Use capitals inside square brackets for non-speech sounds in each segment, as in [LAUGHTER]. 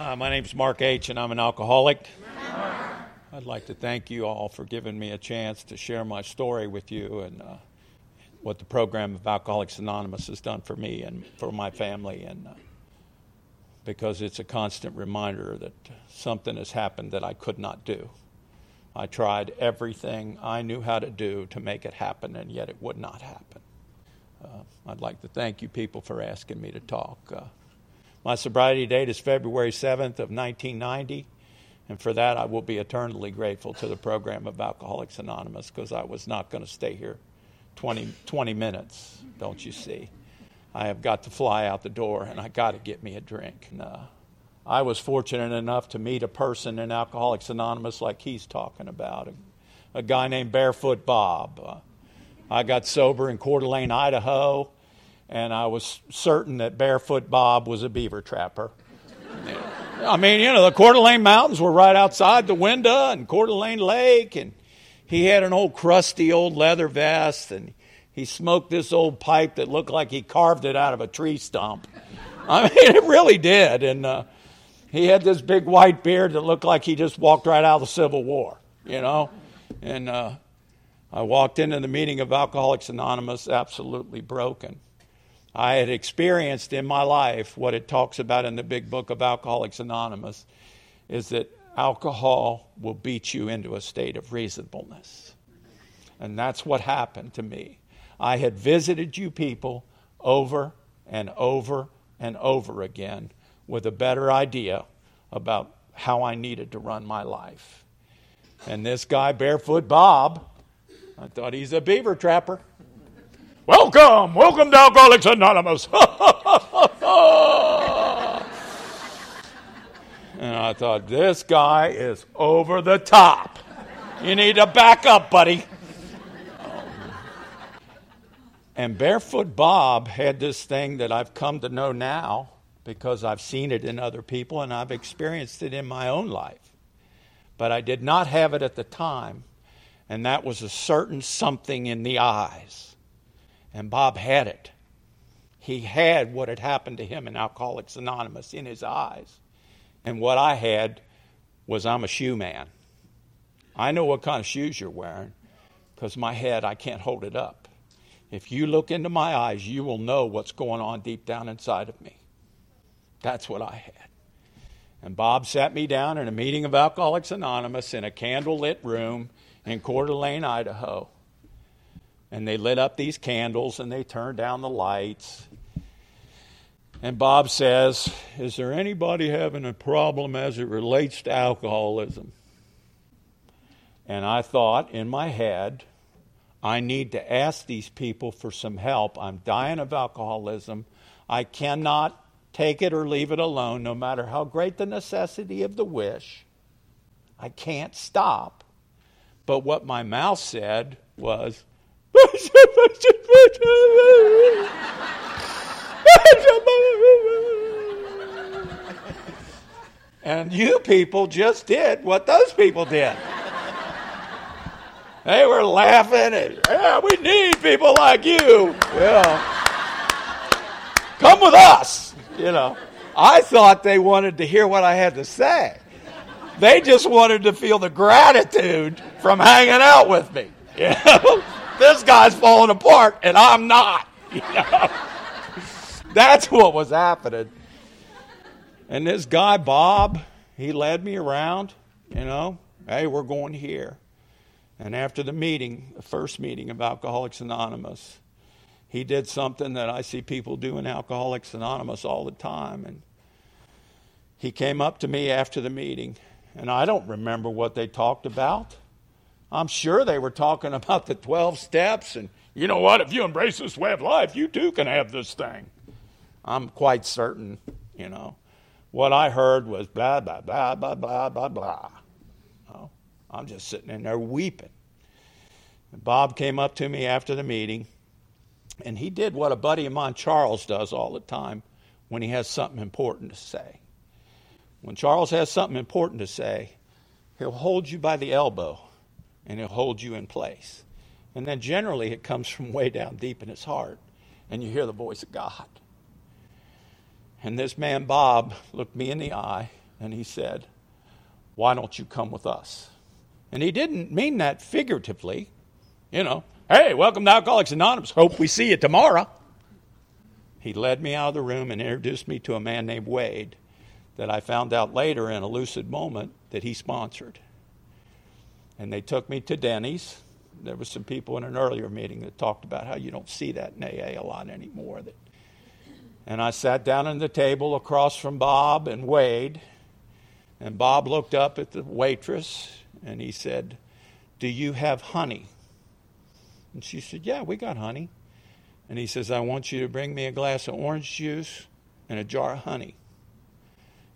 Uh, my name's Mark H., and I'm an alcoholic. I'd like to thank you all for giving me a chance to share my story with you and uh, what the program of Alcoholics Anonymous has done for me and for my family, and uh, because it's a constant reminder that something has happened that I could not do. I tried everything I knew how to do to make it happen, and yet it would not happen. Uh, I'd like to thank you people for asking me to talk. My sobriety date is February 7th of 1990, and for that I will be eternally grateful to the program of Alcoholics Anonymous because I was not going to stay here 20, 20 minutes, don't you see? I have got to fly out the door and I got to get me a drink. Uh, I was fortunate enough to meet a person in Alcoholics Anonymous like he's talking about, a, a guy named Barefoot Bob. Uh, I got sober in Coeur d'Alene, Idaho and I was certain that Barefoot Bob was a beaver trapper. I mean, you know, the Coeur d'Alene Mountains were right outside the window, and Coeur d'Alene Lake, and he had an old crusty old leather vest, and he smoked this old pipe that looked like he carved it out of a tree stump. I [LAUGHS] mean, it really did, and uh, he had this big white beard that looked like he just walked right out of the Civil War, you know, and uh, I walked into the meeting of Alcoholics Anonymous absolutely broken. I had experienced in my life what it talks about in the big book of Alcoholics Anonymous is that alcohol will beat you into a state of reasonableness. And that's what happened to me. I had visited you people over and over and over again with a better idea about how I needed to run my life. And this guy, Barefoot Bob, I thought he's a beaver trapper. Welcome, welcome to Alcoholics Anonymous. [LAUGHS] and I thought, this guy is over the top. You need to back up, buddy. And Barefoot Bob had this thing that I've come to know now because I've seen it in other people and I've experienced it in my own life. But I did not have it at the time, and that was a certain something in the eyes and Bob had it. He had what had happened to him in Alcoholics Anonymous in his eyes. And what I had was I'm a shoe man. I know what kind of shoes you're wearing because my head, I can't hold it up. If you look into my eyes, you will know what's going on deep down inside of me. That's what I had. And Bob sat me down in a meeting of Alcoholics Anonymous in a candlelit room in Coeur d'Alene, Idaho and they lit up these candles and they turned down the lights. And Bob says, Is there anybody having a problem as it relates to alcoholism? And I thought in my head, I need to ask these people for some help. I'm dying of alcoholism. I cannot take it or leave it alone, no matter how great the necessity of the wish. I can't stop. But what my mouth said was, [LAUGHS] and you people just did what those people did. They were laughing and, yeah, we need people like you. Yeah. Come with us. You know. I thought they wanted to hear what I had to say. They just wanted to feel the gratitude from hanging out with me. You know? This guy's falling apart and I'm not. [LAUGHS] That's what was happening. And this guy, Bob, he led me around, you know, hey, we're going here. And after the meeting, the first meeting of Alcoholics Anonymous, he did something that I see people do in Alcoholics Anonymous all the time. And he came up to me after the meeting, and I don't remember what they talked about. I'm sure they were talking [LAUGHS] about the 12 steps and you know what? If you embrace this way of life, you too can have this thing. I'm quite certain, you know. What I heard was blah, blah, blah, blah, blah, blah, blah. Oh, I'm just sitting in there weeping. And Bob came up to me after the meeting, and he did what a buddy of mine, Charles, does all the time when he has something important to say. When Charles has something important to say, he'll hold you by the elbow and it'll hold you in place. And then generally it comes from way down deep in his heart, and you hear the voice of God. And this man, Bob, looked me in the eye and he said, Why don't you come with us? And he didn't mean that figuratively. You know, hey, welcome to Alcoholics Anonymous. Hope we see you tomorrow. He led me out of the room and introduced me to a man named Wade that I found out later in a lucid moment that he sponsored. And they took me to Denny's. There was some people in an earlier meeting that talked about how you don't see that in AA a lot anymore. That, and I sat down at the table across from Bob and Wade. And Bob looked up at the waitress and he said, Do you have honey? And she said, Yeah, we got honey. And he says, I want you to bring me a glass of orange juice and a jar of honey.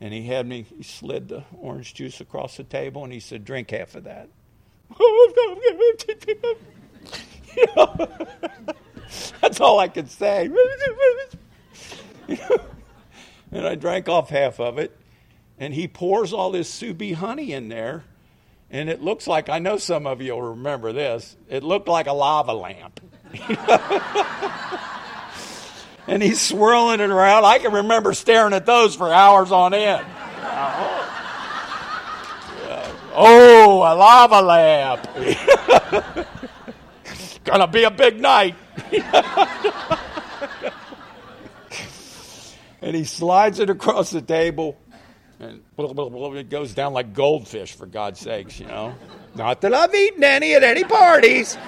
And he had me, he slid the orange juice across the table and he said, Drink half of that. [LAUGHS] that's all I could say. [LAUGHS] and I drank off half of it. And he pours all this Sue Bee honey in there. And it looks like, I know some of you will remember this, it looked like a lava lamp. [LAUGHS] and he's swirling it around. I can remember staring at those for hours on end. Oh, a lava lamp. [LAUGHS] Gonna be a big night. [LAUGHS] and he slides it across the table, and it goes down like goldfish, for God's sakes, you know. Not that I've eaten any at any parties.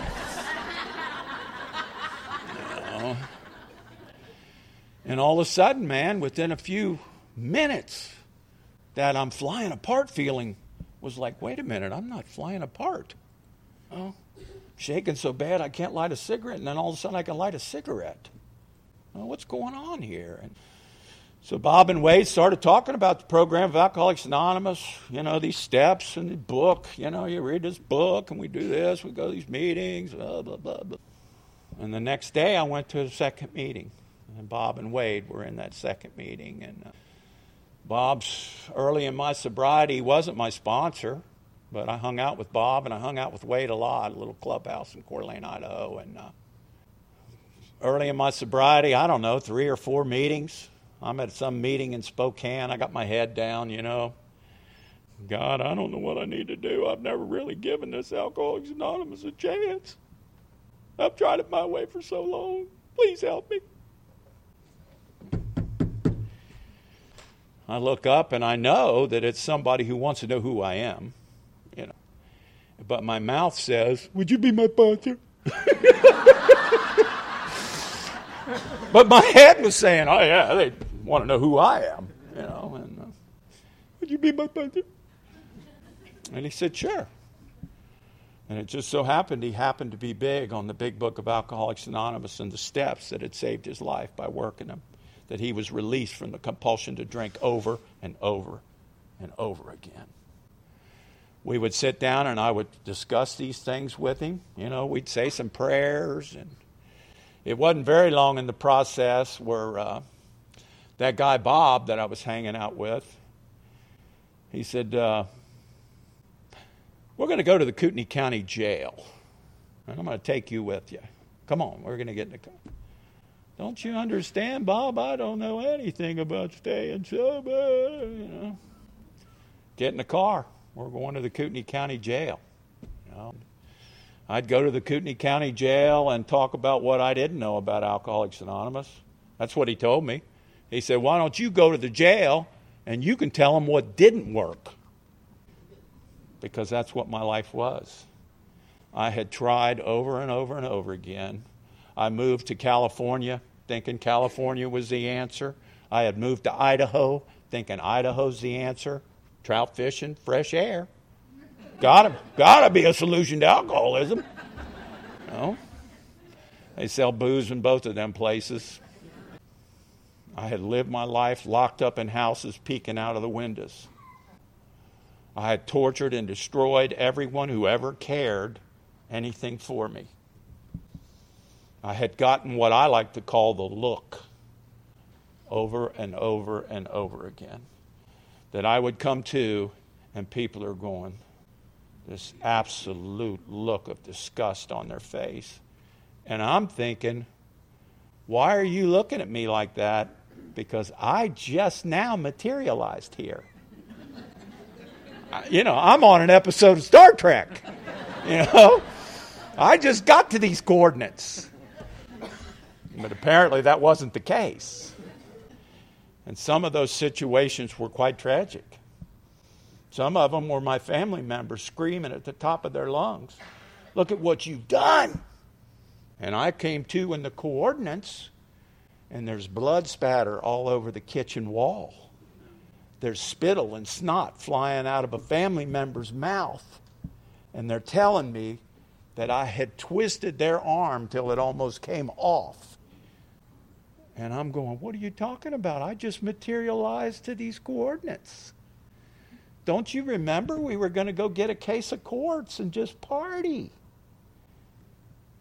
And all of a sudden, man, within a few minutes, that I'm flying apart feeling was like, wait a minute, I'm not flying apart. Oh, shaking so bad I can't light a cigarette, and then all of a sudden I can light a cigarette. Oh, what's going on here? And so Bob and Wade started talking about the program of Alcoholics Anonymous, you know, these steps and the book. You know, you read this book and we do this, we go to these meetings, blah, blah, blah, blah. And the next day I went to a second meeting. And Bob and Wade were in that second meeting. And uh, Bob's early in my sobriety wasn't my sponsor, but I hung out with Bob and I hung out with Wade a lot, a little clubhouse in Coeur d'Alene, Idaho. And uh, early in my sobriety, I don't know, three or four meetings. I'm at some meeting in Spokane. I got my head down, you know. God, I don't know what I need to do. I've never really given this Alcoholics Anonymous a chance. I've tried it my way for so long. Please help me. I look up and I know that it's somebody who wants to know who I am, you know. But my mouth says, "Would you be my sponsor?" [LAUGHS] but my head was saying, "Oh yeah, they want to know who I am," you know. And uh, would you be my sponsor? And he said, "Sure." And it just so happened he happened to be big on the big book of Alcoholics Anonymous and the steps that had saved his life by working them that he was released from the compulsion to drink over and over and over again. We would sit down and I would discuss these things with him. You know, we'd say some prayers, and it wasn't very long in the process where uh, that guy Bob that I was hanging out with, he said, uh, "We're going to go to the Kootenai County Jail, and I'm going to take you with you. Come on, we're going to get in the car." Don't you understand, Bob? I don't know anything about staying sober. You know, get in the car. We're going to the Kootenai County Jail. You know, I'd go to the Kootenai County Jail and talk about what I didn't know about Alcoholics Anonymous. That's what he told me. He said, "Why don't you go to the jail and you can tell them what didn't work?" Because that's what my life was. I had tried over and over and over again I moved to California thinking California was the answer. I had moved to Idaho thinking Idaho's the answer. Trout fishing, fresh air. Gotta, gotta be a solution to alcoholism. No. They sell booze in both of them places. I had lived my life locked up in houses peeking out of the windows. I had tortured and destroyed everyone who ever cared anything for me. I had gotten what I like to call the look over and over and over again. That I would come to, and people are going, this absolute look of disgust on their face. And I'm thinking, why are you looking at me like that? Because I just now materialized here. you know, I'm on an episode of Star Trek. [LAUGHS] You know, I just got to these coordinates. But apparently that wasn't the case. And some of those situations were quite tragic. Some of them were my family members screaming at the top of their lungs, Look at what you've done. And I came to in the coordinates, and there's blood spatter all over the kitchen wall. There's spittle and snot flying out of a family member's mouth. And they're telling me that I had twisted their arm till it almost came off. And I'm going, What are you talking about? I just materialized to these coordinates. Don't you remember we were going to go get a case of Coors and just party?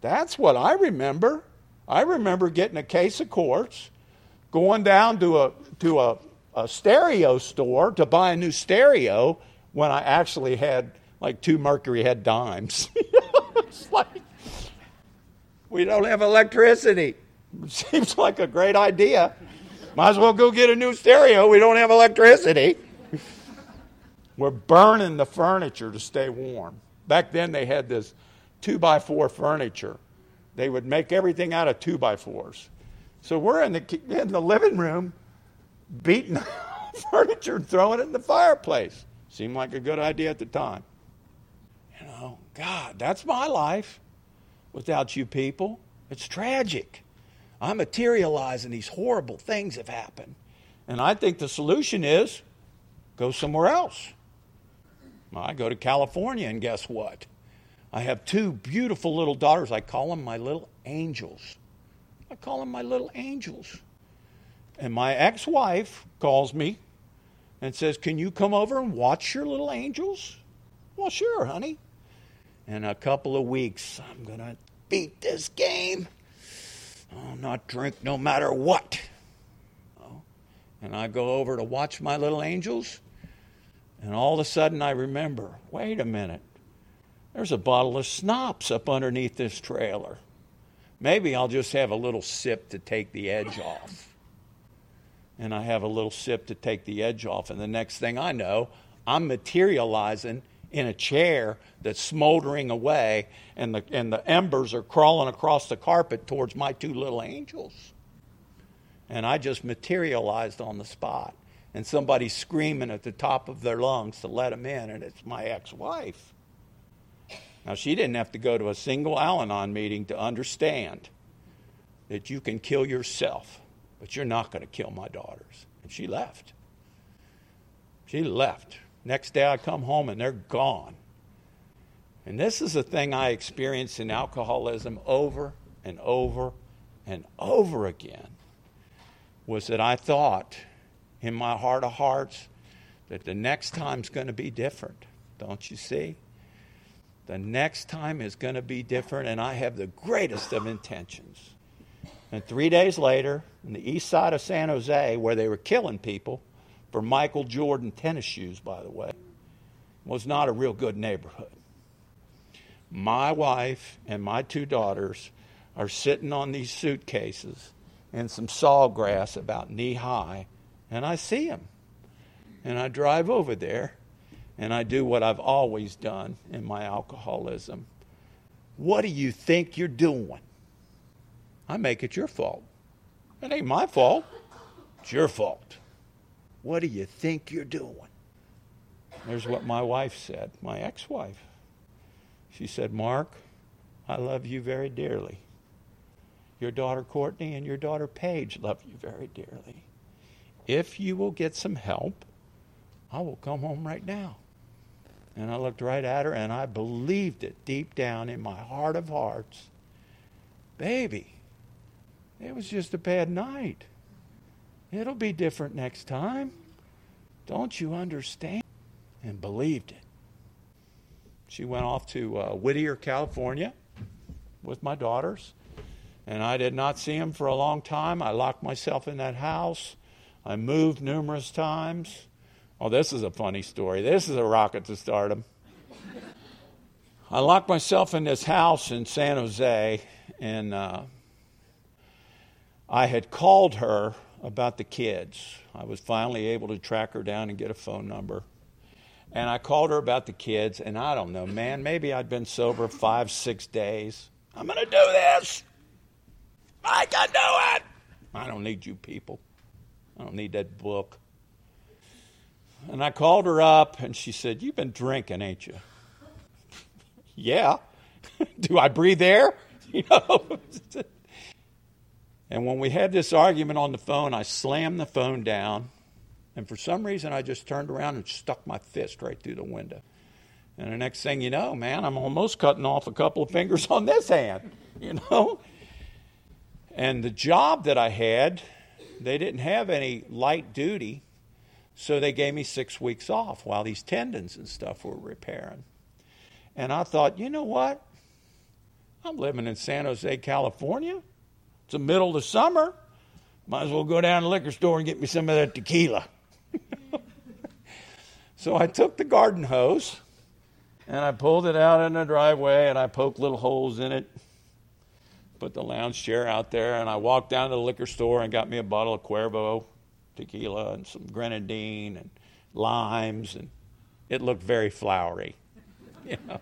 That's what I remember. I remember getting a case of Coors, going down to a to a, a stereo store to buy a new stereo when I actually had like two Mercury head dimes. [LAUGHS] it's like we don't have electricity. [LAUGHS] Seems like a great idea. Might as well go get a new stereo. We don't have electricity. [LAUGHS] We're burning the furniture to stay warm. Back then, they had this two by four furniture. They would make everything out of two by fours. So we're in the, in the living room beating [LAUGHS] furniture and throwing it in the fireplace. Seemed like a good idea at the time. You know, God, that's my life without you people. It's tragic. I'm materializing these horrible things have happened. And I think the solution is go somewhere else. I go to California, and guess what? I have two beautiful little daughters. I call them my little angels. I call them my little angels. And my ex wife calls me and says, Can you come over and watch your little angels? Well, sure, honey. In a couple of weeks, I'm going to beat this game. I'll not drink no matter what. Oh. And I go over to watch my little angels, and all of a sudden I remember wait a minute, there's a bottle of schnapps up underneath this trailer. Maybe I'll just have a little sip to take the edge off. And I have a little sip to take the edge off, and the next thing I know, I'm materializing in a chair that's smoldering away, and the, and the embers are crawling across the carpet towards my two little angels. And I just materialized on the spot. And somebody's screaming at the top of their lungs to let them in, and it's my ex wife. Now, she didn't have to go to a single Al Anon meeting to understand that you can kill yourself, but you're not going to kill my daughters. And she left. She left. Next day I come home and they're gone. And this is a thing I experienced in alcoholism over and over and over again was that I thought in my heart of hearts that the next time's going to be different. Don't you see? The next time is going to be different, and I have the greatest of intentions. And three days later, in the east side of San Jose, where they were killing people, for Michael Jordan tennis shoes, by the way, was not a real good neighborhood. My wife and my two daughters are sitting on these suitcases in some sawgrass about knee high, and I see them. And I drive over there, and I do what I've always done in my alcoholism. What do you think you're doing? I make it your fault. It ain't my fault. It's your fault. What do you think you're doing? There's what my wife said, my ex wife. She said, Mark, I love you very dearly. Your daughter Courtney and your daughter Paige love you very dearly. If you will get some help, I will come home right now. And I looked right at her and I believed it deep down in my heart of hearts. Baby, it was just a bad night. It'll be different next time. Don't you understand? And believed it. She went off to uh, Whittier, California with my daughters. And I did not see them for a long time. I locked myself in that house. I moved numerous times. Oh, this is a funny story. This is a rocket to stardom. I locked myself in this house in San Jose, and uh, I had called her about the kids. I was finally able to track her down and get a phone number. And I called her about the kids, and I don't know, man, maybe I'd been sober five, six days. I'm going to do this. I can do it. I don't need you people. I don't need that book. And I called her up, and she said, You've been drinking, ain't you? [LAUGHS] yeah. [LAUGHS] do I breathe air? [LAUGHS] You know? And when we had this argument on the phone, I slammed the phone down and for some reason, I just turned around and stuck my fist right through the window. And the next thing you know, man, I'm almost cutting off a couple of fingers [LAUGHS] on this hand, you know? And the job that I had, they didn't have any light duty, so they gave me six weeks off while these tendons and stuff were repairing. And I thought, you know what? I'm living in San Jose, California. It's the middle of the summer. Might as well go down to the liquor store and get me some of that tequila. [LAUGHS] so I took the garden hose and I pulled it out in the driveway and I poked little holes in it. Put the lounge chair out there and I walked down to the liquor store and got me a bottle of Cuervo tequila and some grenadine and limes and it looked very flowery. [LAUGHS] You know.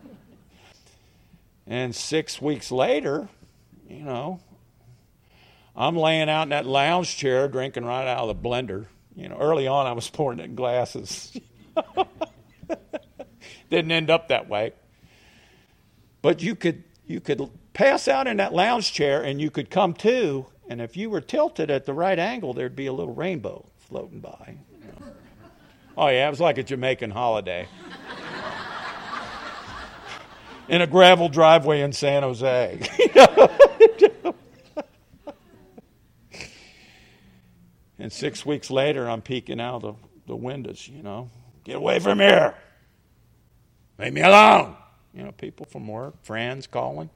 And six weeks later, you know, I'm laying out in that lounge chair drinking right out of the blender you know, early on I was pouring it in glasses. [LAUGHS] Didn't end up that way. But you could you could pass out in that lounge chair and you could come to, and if you were tilted at the right angle, there'd be a little rainbow floating by. Oh yeah, it was like a Jamaican holiday. [LAUGHS] in a gravel driveway in San Jose. [LAUGHS] And six weeks later, I'm peeking out the, the windows, you know. Get away from here. Leave me alone. You know, people from work, friends calling.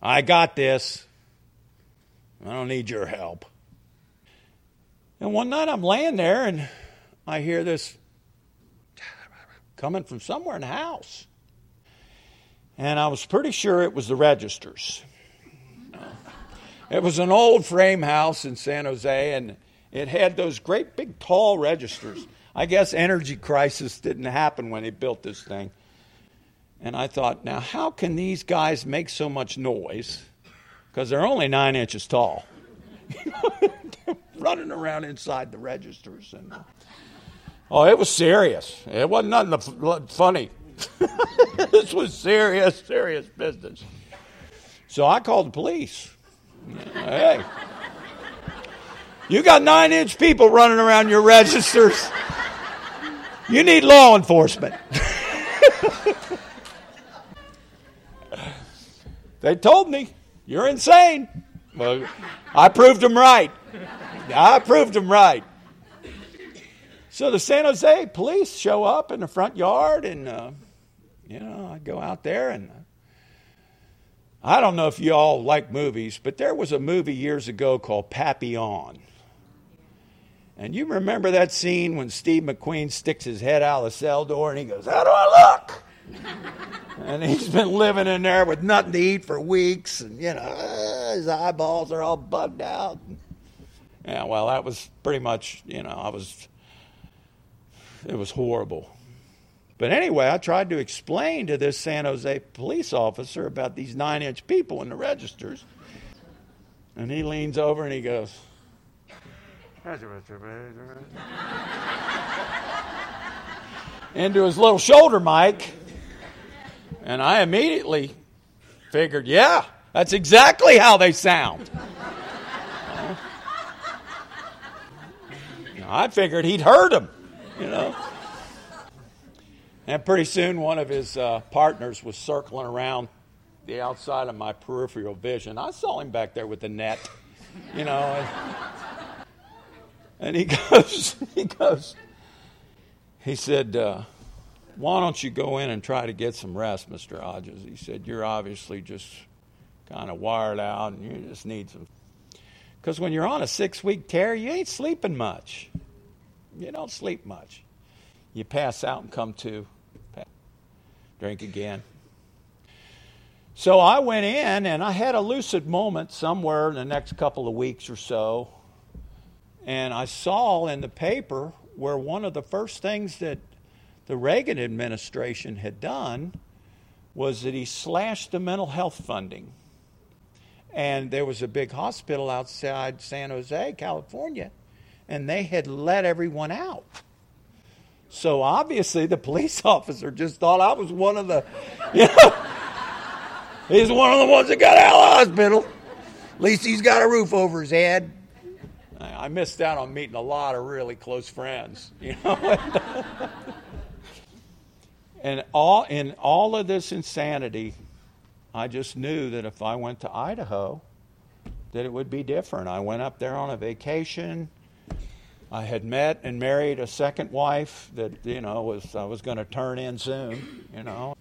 I got this. I don't need your help. And one night I'm laying there and I hear this coming from somewhere in the house. And I was pretty sure it was the registers. It was an old frame house in San Jose, and it had those great big tall registers. I guess energy crisis didn't happen when they built this thing. And I thought, now how can these guys make so much noise? Because they're only nine inches tall. [LAUGHS] running around inside the registers. And, oh, it was serious. It wasn't nothing funny. [LAUGHS] this was serious, serious business. So I called the police. Hey. You got nine inch people running around your registers. You need law enforcement. [LAUGHS] they told me, you're insane. Well, I proved them right. I proved them right. So the San Jose police show up in the front yard, and, uh, you know, I go out there and I don't know if you all like movies, but there was a movie years ago called Papillon. And you remember that scene when Steve McQueen sticks his head out of the cell door and he goes, How do I look? [LAUGHS] and he's been living in there with nothing to eat for weeks, and you know, uh, his eyeballs are all bugged out. Yeah, well, that was pretty much, you know, I was, it was horrible. But anyway, I tried to explain to this San Jose police officer about these nine inch people in the registers. And he leans over and he goes, into his little shoulder mic. And I immediately figured, yeah, that's exactly how they sound. I figured he'd heard them, you know. And pretty soon, one of his uh, partners was circling around the outside of my peripheral vision. I saw him back there with the net, you know. And, and he [LAUGHS] goes, he goes, he said, uh, Why don't you go in and try to get some rest, Mr. Hodges? He said, You're obviously just kind of wired out and you just need some. Because when you're on a six week tear, you ain't sleeping much. You don't sleep much. You pass out and come to drink again. So I went in and I had a lucid moment somewhere in the next couple of weeks or so. And I saw in the paper where one of the first things that the Reagan administration had done was that he slashed the mental health funding. And there was a big hospital outside San Jose, California, and they had let everyone out. So obviously, the police [LAUGHS] officer just thought I was one of the, [LAUGHS] you know, he's one of the ones that got out of the hospital. At least he's got a roof over his head. I missed out on meeting a lot of really close friends, [LAUGHS] you know. and all in all of this insanity, I just knew that if I went to Idaho, that it would be different. I went up there on a vacation. I had met and married a second wife that you know was I was going to turn in soon. You know,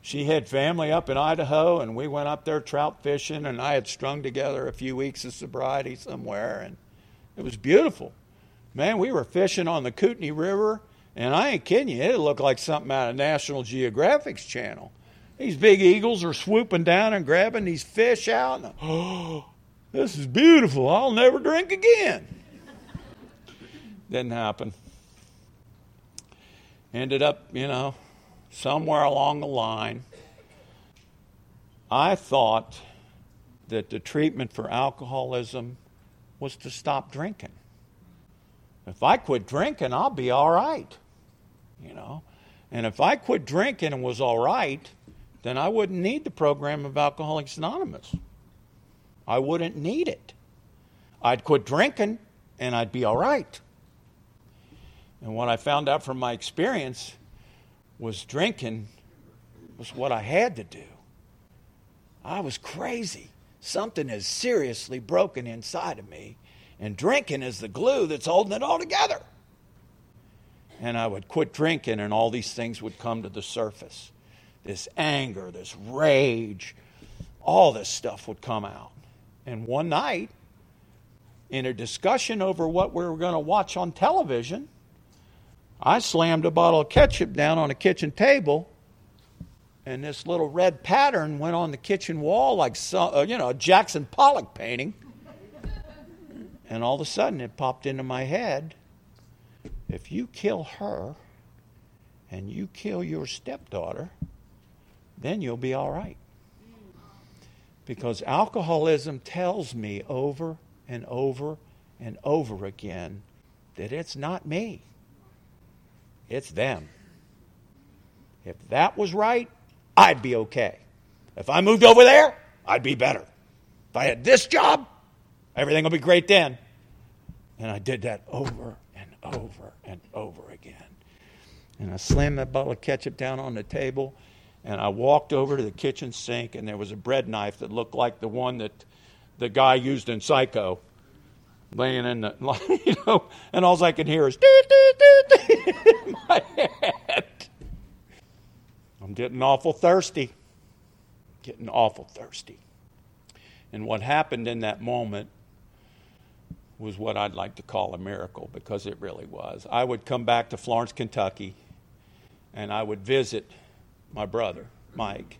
she had family up in Idaho, and we went up there trout fishing. And I had strung together a few weeks of sobriety somewhere, and it was beautiful. Man, we were fishing on the Kootenai River, and I ain't kidding you, it looked like something out of National Geographic's channel. These big eagles are swooping down and grabbing these fish out. And, oh, [GASPS] this is beautiful. I'll never drink again. Didn't happen. Ended up, you know, somewhere along the line. I thought that the treatment for alcoholism was to stop drinking. If I quit drinking, I'll be all right. You know? And if I quit drinking and was all right, then I wouldn't need the program of Alcoholics Anonymous. I wouldn't need it. I'd quit drinking and I'd be all right. And what I found out from my experience was drinking was what I had to do. I was crazy. Something is seriously broken inside of me, and drinking is the glue that's holding it all together. And I would quit drinking, and all these things would come to the surface this anger, this rage, all this stuff would come out. And one night, in a discussion over what we were going to watch on television, I slammed a bottle of ketchup down on a kitchen table, and this little red pattern went on the kitchen wall like some, uh, you know a Jackson Pollock painting. And all of a sudden, it popped into my head: if you kill her, and you kill your stepdaughter, then you'll be all right. Because alcoholism tells me over and over and over again that it's not me. It's them. If that was right, I'd be okay. If I moved over there, I'd be better. If I had this job, everything will be great then. And I did that over and over and over again. And I slammed that bottle of ketchup down on the table, and I walked over to the kitchen sink, and there was a bread knife that looked like the one that the guy used in Psycho laying in the, [LAUGHS] you know, and all I can hear is doo, doo, doo, in my head. I'm getting awful thirsty. Getting awful thirsty. And what happened in that moment was what I'd like to call a miracle because it really was. I would come back to Florence, Kentucky, and I would visit my brother, Mike.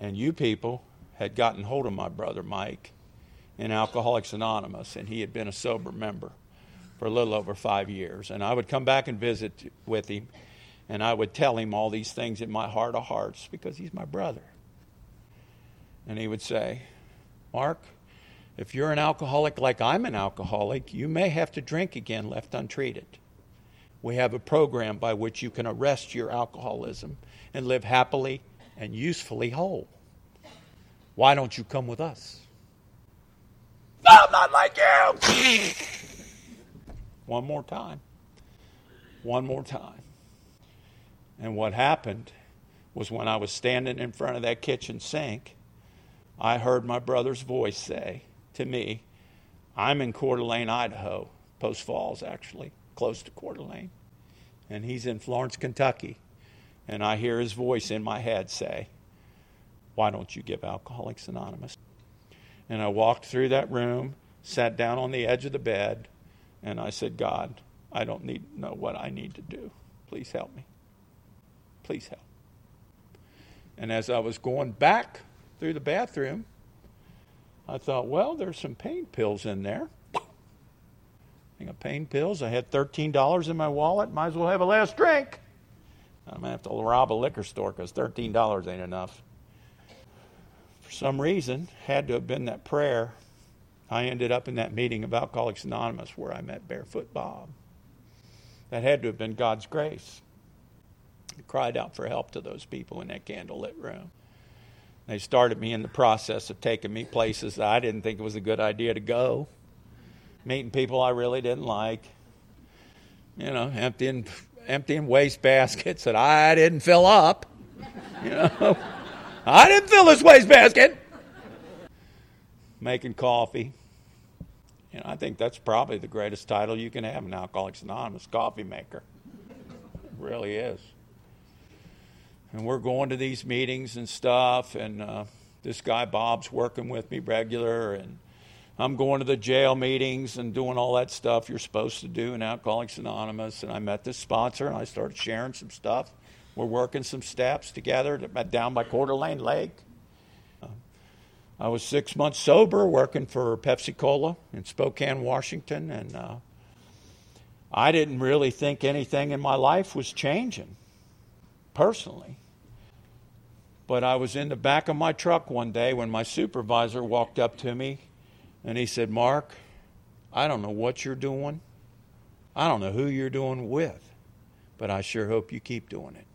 And you people had gotten hold of my brother, Mike in Alcoholics Anonymous, and he had been a sober member for a little over five years. And I would come back and visit with him, and I would tell him all these things in my heart of hearts because he's my brother. And he would say, Mark, if you're an alcoholic like I'm an alcoholic, you may have to drink again left untreated. We have a program by which you can arrest your alcoholism and live happily and usefully whole. Why don't you come with us? I'm not like you. [LAUGHS] One more time. One more time. And what happened was when I was standing in front of that kitchen sink, I heard my brother's voice say to me, I'm in Coeur d'Alene, Idaho, Post Falls, actually, close to Coeur d'Alene. And he's in Florence, Kentucky. And I hear his voice in my head say, Why don't you give Alcoholics Anonymous? And I walked through that room, sat down on the edge of the bed, and I said, God, I don't need know what I need to do. Please help me. Please help. And as I was going back through the bathroom, I thought, well, there's some pain pills in there. thing of pain pills. I had $13 in my wallet. Might as well have a last drink. I'm going to have to rob a liquor store because $13 ain't enough. For some reason, had to have been that prayer. I ended up in that meeting of Alcoholics Anonymous where I met Barefoot Bob. That had to have been God's grace. I cried out for help to those people in that candlelit room. They started me in the process of taking me places that I didn't think it was a good idea to go, meeting people I really didn't like, you know, emptying, emptying waste baskets that I didn't fill up. You know, [LAUGHS] I didn't fill this wastebasket. Making coffee. You know, I think that's probably the greatest title you can have in Alcoholics Anonymous, coffee maker. It really is and we're going to these meetings and stuff. And uh, this guy Bob's working with me regular, and I'm going to the jail meetings and doing all that stuff you're supposed to do in Alcoholics Anonymous. And I met this sponsor, and I started sharing some stuff. We're working some steps together down by Coeur d'Alene Lake. Uh, I was six months sober, working for Pepsi Cola in Spokane, Washington, and uh, I didn't really think anything in my life was changing personally. But I was in the back of my truck one day when my supervisor walked up to me and he said, Mark, I don't know what you're doing. I don't know who you're doing with, but I sure hope you keep doing it.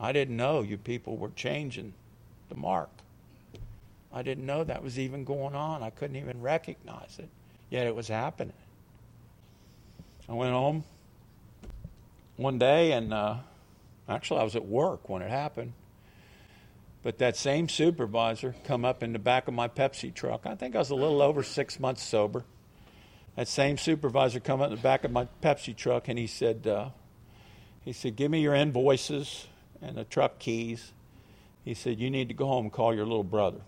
I didn't know you people were changing the mark. I didn't know that was even going on. I couldn't even recognize it, yet it was happening. I went home one day and uh, Actually, I was at work when it happened. But that same supervisor come up in the back of my Pepsi truck. I think I was a little over six months sober. That same supervisor come up in the back of my Pepsi truck and he said, uh, he said, give me your invoices and the truck keys. He said, you need to go home and call your little brother.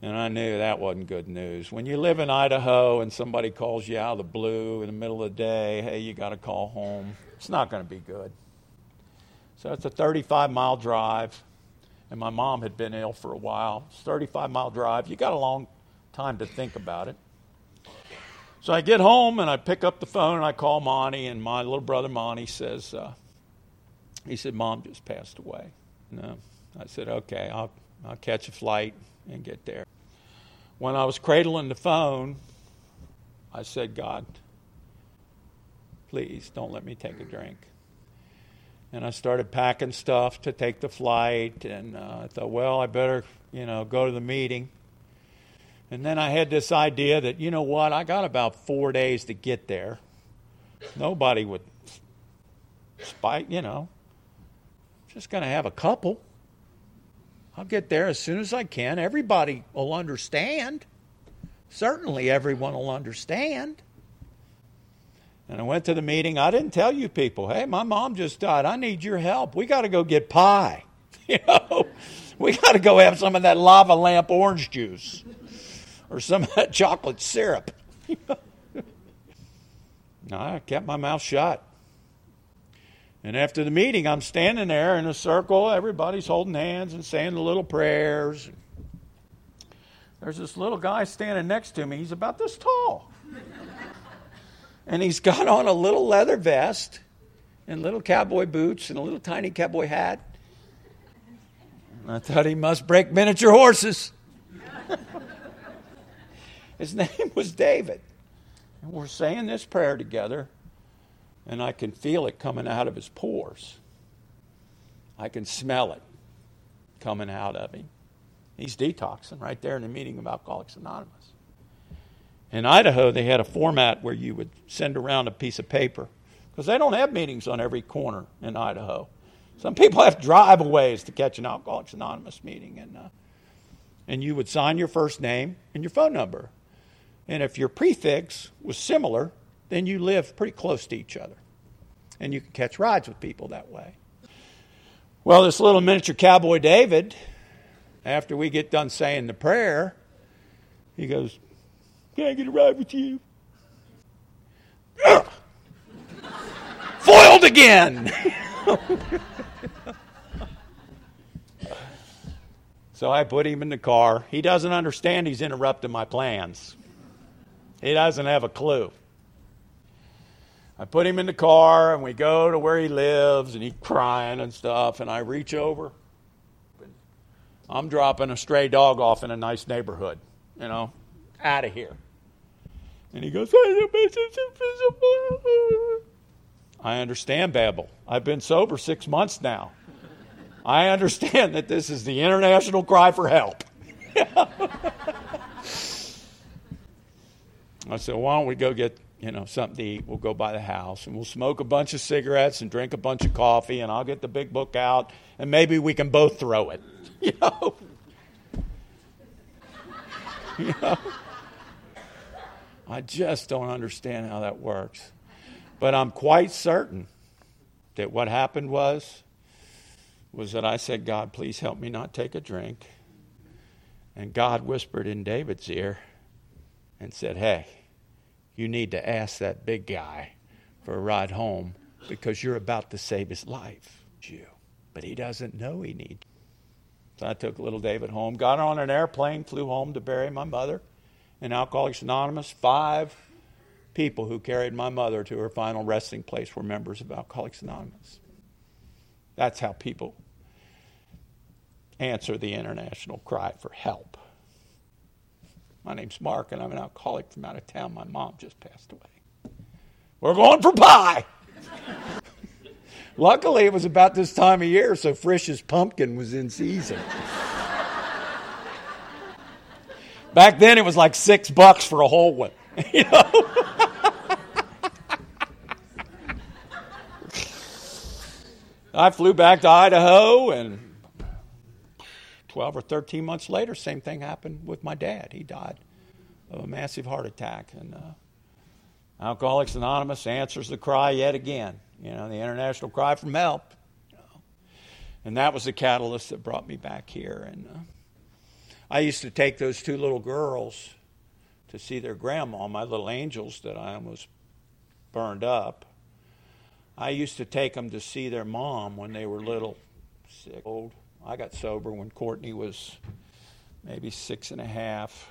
And I knew that wasn't good news. When you live in Idaho and somebody calls you out of the blue in the middle of the day, hey, you got to call home, it's not going to be good. So it's a 35 mile drive. And my mom had been ill for a while. It's 35 mile drive. You got a long time to think about it. So I get home and I pick up the phone and I call Monty, and my little brother Monty says, uh, he said, Mom just passed away. No. I said, okay, I'll, I'll catch a flight and get there. When I was cradling the phone, I said, God, please don't let me take a drink and I started packing stuff to take the flight. And uh, I thought, well, I better, you know, go to the meeting. And then I had this idea that, you know what, I got about four days to get there. Nobody would spite, you know. Just going to have a couple. I'll get there as soon as I can. Everybody will understand. Certainly, everyone will understand. And I went to the meeting. I didn't tell you people, hey, my mom just died. I need your help. We got to go get pie. [LAUGHS] You know, we got to go have some of that lava lamp orange juice or some of that chocolate syrup. [LAUGHS] no, [LAUGHS] I kept my mouth shut. And after the meeting, I'm standing there in a circle. Everybody's holding hands and saying the little prayers. There's this little guy standing next to me. He's about this tall and he's got on a little leather vest and little cowboy boots and a little tiny cowboy hat. I thought he must break miniature horses. [LAUGHS] His name was David. And we're saying this prayer together, and I can feel it coming out of his pores. I can smell it coming out of him. He's detoxing right there in the meeting of Alcoholics Anonymous. In Idaho, they had a format where you would send around a piece of paper because they don't have meetings on every corner in Idaho. Some people have to drive a ways to catch an Alcoholics Anonymous meeting, and uh, and you would sign your first name and your phone number, and if your prefix was similar, then you live pretty close to each other, and you can catch rides with people that way. Well, this little miniature cowboy David, after we get done saying the prayer, he goes, can I get a ride with you? [LAUGHS] Foiled again! [LAUGHS] so I put him in the car. He doesn't understand he's interrupting my plans. He doesn't have a clue. I put him in the car and we go to where he lives and he's crying and stuff. And I reach over. I'm dropping a stray dog off in a nice neighborhood, you know, out of here. And he goes, I understand, Babel. I've been sober six months now. I understand that this is the international cry for help. [LAUGHS] I said, why don't we go get you know something to eat? We'll go by the house and we'll smoke a bunch of cigarettes and drink a bunch of coffee, and I'll get the big book out, and maybe we can both throw it. [LAUGHS] You know. [LAUGHS] you know. I just don't understand how that works. But I'm quite certain that what happened was was that I said, God, please help me not take a drink. And God whispered in David's ear and said, Hey, you need to ask that big guy for a ride home because you're about to save his life. You. But he doesn't know he needs. So I took little David home, got on an airplane, flew home to bury my mother in Alcoholics Anonymous. Five people who carried my mother to her final resting place were members of Alcoholics Anonymous. That's how people answer the international cry for help. My name's Mark, and I'm an alcoholic from out of town. My mom just passed away. We're going for pie. Luckily, it was about this time of year, so Frisch's pumpkin was in season. Back then, it was like six bucks for a whole one. [LAUGHS] You know? I flew back to Idaho and 12 or 13 months later, same thing happened with my dad. He died of a massive heart attack. And uh, Alcoholics Anonymous answers the cry yet again, you know, the international cry for help. You know. And that was the catalyst that brought me back here. And uh, I used to take those two little girls to see their grandma, my little angels that I almost burned up. I used to take them to see their mom when they were little, sick, old. I got sober when Courtney was maybe six and a half.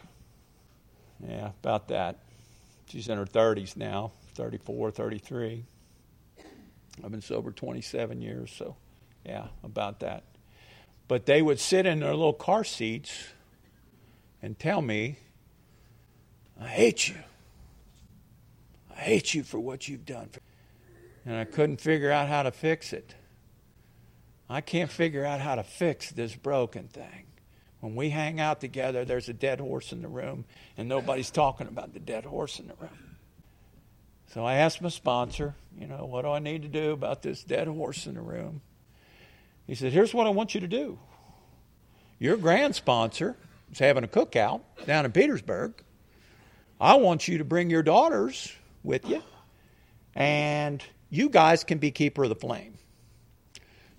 Yeah, about that. She's in her 30s now, 34, 33. I've been sober 27 years, so yeah, about that. But they would sit in their little car seats and tell me, I hate you. I hate you for what you've done. And I couldn't figure out how to fix it. I can't figure out how to fix this broken thing. When we hang out together, there's a dead horse in the room, and nobody's talking about the dead horse in the room. So I asked my sponsor, you know, what do I need to do about this dead horse in the room? He said, here's what I want you to do. Your grand sponsor is having a cookout down in Petersburg. I want you to bring your daughters with you, and you guys can be keeper of the flame.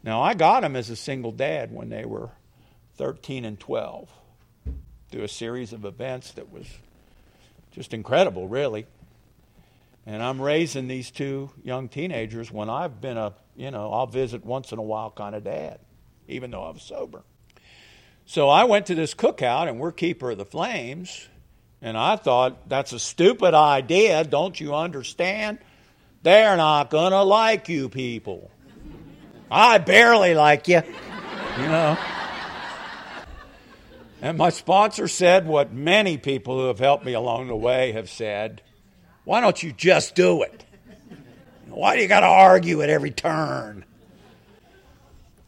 Now, I got them as a single dad when they were 13 and 12 through a series of events that was just incredible, really. And I'm raising these two young teenagers when I've been a, you know, I'll visit once in a while kind of dad, even though I was sober. So I went to this cookout, and we're keeper of the flames. And I thought, that's a stupid idea. Don't you understand? They're not going to like you people. I barely like you, you know. And my sponsor said what many people who have helped me along the way have said why don't you just do it? Why do you got to argue at every turn?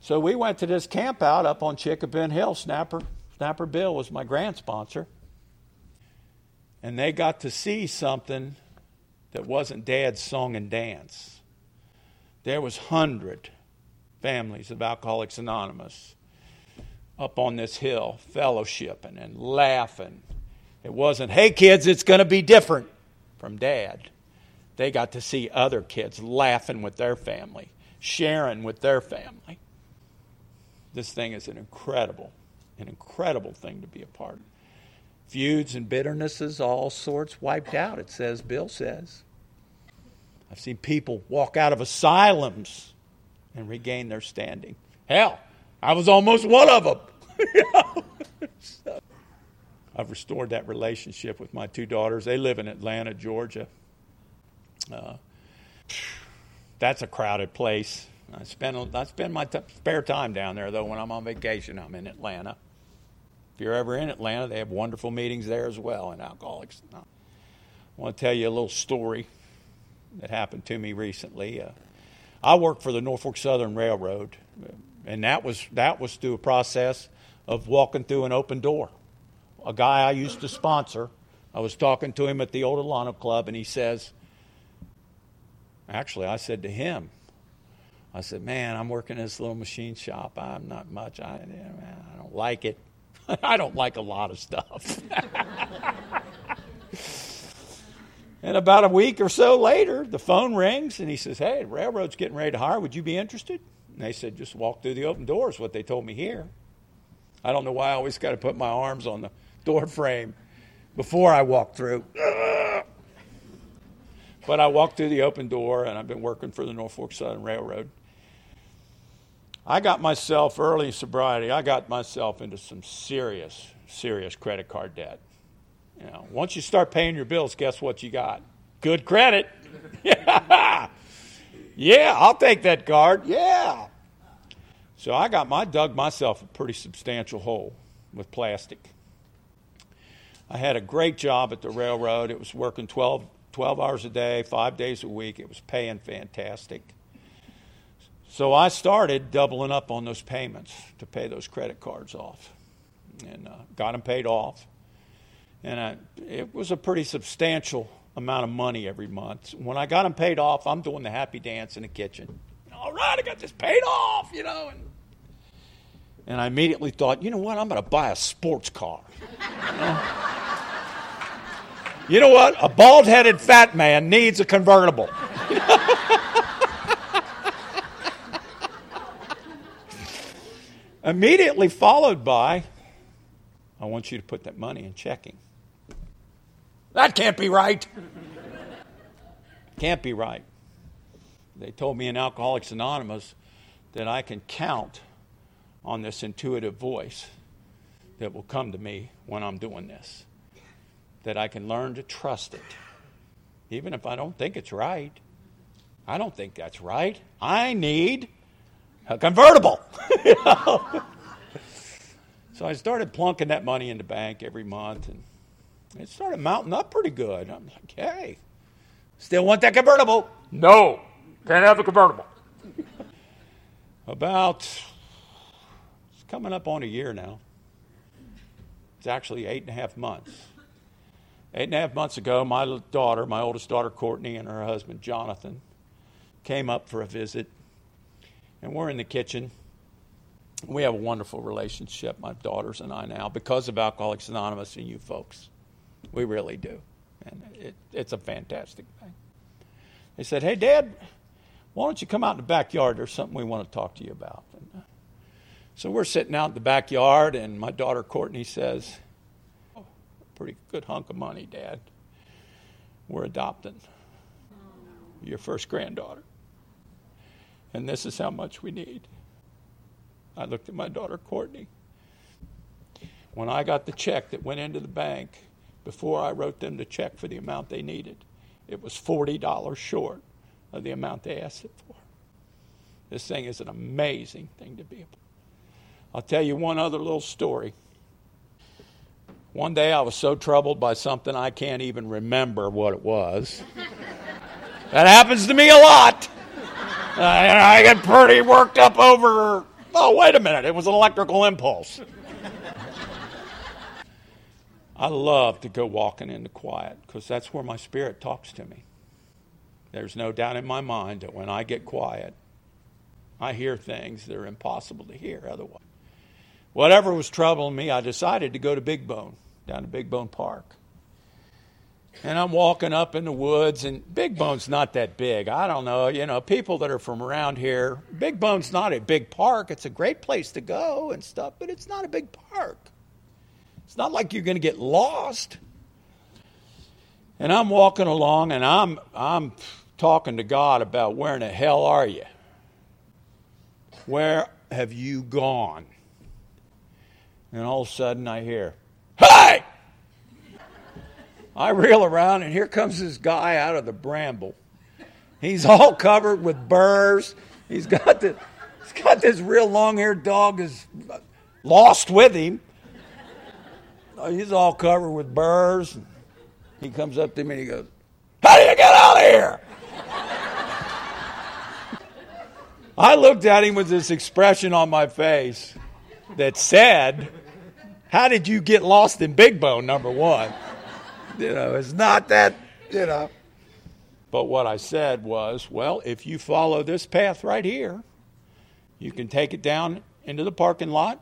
So we went to this camp out up on Chickapin Hill. Snapper, Snapper Bill was my grand sponsor. And they got to see something that wasn't dad's song and dance. There was hundred families of Alcoholics Anonymous up on this hill, fellowshipping and laughing. It wasn't, hey kids, it's going to be different from dad. They got to see other kids laughing with their family, sharing with their family. This thing is an incredible, an incredible thing to be a part of. Feuds and bitternesses, all sorts wiped out, it says, Bill says. I've seen people walk out of asylums and regain their standing. Hell, I was almost one of them. [LAUGHS] I've restored that relationship with my two daughters. They live in Atlanta, Georgia. Uh, that's a crowded place. I spend I spend my t- spare time down there though. When I'm on vacation, I'm in Atlanta. If you're ever in Atlanta, they have wonderful meetings there as well in Alcoholics. I want to tell you a little story that happened to me recently. Uh, I worked for the Norfolk Southern Railroad, and that was that was through a process of walking through an open door. A guy I used to sponsor, I was talking to him at the old Alano Club, and he says, actually, I said to him, I said, man, I'm working in this little machine shop. I'm not much. I, I don't like it. [LAUGHS] I don't like a lot of stuff. [LAUGHS] and about a week or so later, the phone rings and he says, Hey, railroad's getting ready to hire. Would you be interested? And they said, Just walk through the open doors, what they told me here. I don't know why I always got to put my arms on the door frame before I walk through. But I walked through the open door, and I've been working for the Norfolk Southern Railroad. I got myself early sobriety. I got myself into some serious, serious credit card debt. You know, once you start paying your bills, guess what you got? Good credit. [LAUGHS] yeah, I'll take that card. Yeah. So I got my dug myself a pretty substantial hole with plastic. I had a great job at the railroad. It was working 12, 12 hours a day, five days a week. It was paying fantastic. So I started doubling up on those payments to pay those credit cards off and uh, got them paid off. And I, it was a pretty substantial amount of money every month. When I got them paid off, I'm doing the happy dance in the kitchen. All right, I got this paid off, you know. And, and I immediately thought, you know what? I'm going to buy a sports car. You know? you know what? A bald headed fat man needs a convertible. [LAUGHS] Immediately followed by, I want you to put that money in checking. That can't be right. can't be right. They told me in Alcoholics Anonymous that I can count on this intuitive voice that will come to me when I'm doing this. That I can learn to trust it. Even if I don't think it's right. I don't think that's right. I need a convertible. [LAUGHS] you know? So I started plunking that money in the bank every month, and it started mounting up pretty good. I'm like, hey, still want that convertible? No, can't have a convertible. About, it's coming up on a year now. It's actually eight and a half months. Eight and a half months ago, my daughter, my oldest daughter, Courtney, and her husband, Jonathan, came up for a visit and we're in the kitchen. We have a wonderful relationship, my daughters and I now, because of Alcoholics Anonymous and you folks. We really do. And it, it's a fantastic thing. They said, Hey, Dad, why don't you come out in the backyard? There's something we want to talk to you about. And, uh, so we're sitting out in the backyard, and my daughter Courtney says, oh, Pretty good hunk of money, Dad. We're adopting your first granddaughter and this is how much we need. I looked at my daughter Courtney. When I got the check that went into the bank, before I wrote them the check for the amount they needed, it was $40 short of the amount they asked it for. This thing is an amazing thing to be able. I'll tell you one other little story. One day I was so troubled by something I can't even remember what it was. [LAUGHS] that happens to me a lot. Uh, I get pretty worked up over. Oh, wait a minute. It was an electrical impulse. I love to go walking in the quiet because that's where my spirit talks to me. There's no doubt in my mind that when I get quiet, I hear things that are impossible to hear otherwise. Whatever was troubling me, I decided to go to Big Bone, down to Big Bone Park. And I'm walking up in the woods, and Big Bone's not that big. I don't know. You know, people that are from around here, Big Bone's not a big park. It's a great place to go and stuff, but it's not a big park. It's not like you're going to get lost. And I'm walking along, and I'm, I'm talking to God about where in the hell are you? Where have you gone? And all of a sudden I hear, Hey! I reel around, and here comes this guy out of the bramble. He's all covered with burrs. He's got the, he's got this real long-haired dog is lost with him. He's all covered with burrs. He comes up to me and he goes, "How do you get out of here?" I looked at him with this expression on my face that said, How did you get lost in Big Bone, number one? You know, it's not that, you know. But what I said was, Well, if you follow this path right here, you can take it down into the parking lot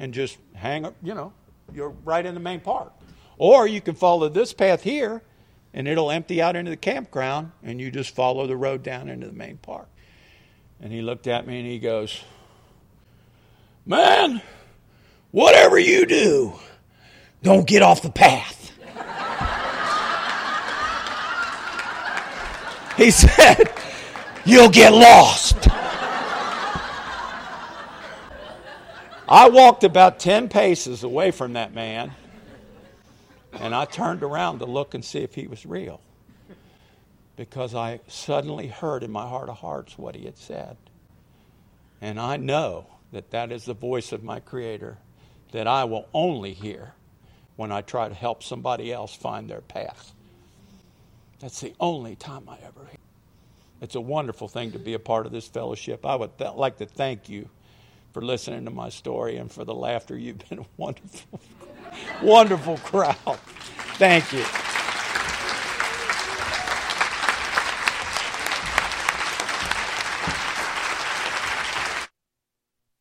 and just hang up, you know, you're right in the main park. Or you can follow this path here and it'll empty out into the campground and you just follow the road down into the main park. And he looked at me and he goes, Man, whatever you do, don't get off the path. [LAUGHS] he said, You'll get lost. I walked about 10 paces away from that man and I turned around to look and see if he was real because I suddenly heard in my heart of hearts what he had said. And I know that that is the voice of my Creator that I will only hear when I try to help somebody else find their path. That's the only time I ever hear. It's a wonderful thing to be a part of this fellowship. I would th- like to thank you for listening to my story and for the laughter. You've been a wonderful, [LAUGHS] wonderful crowd. Thank you.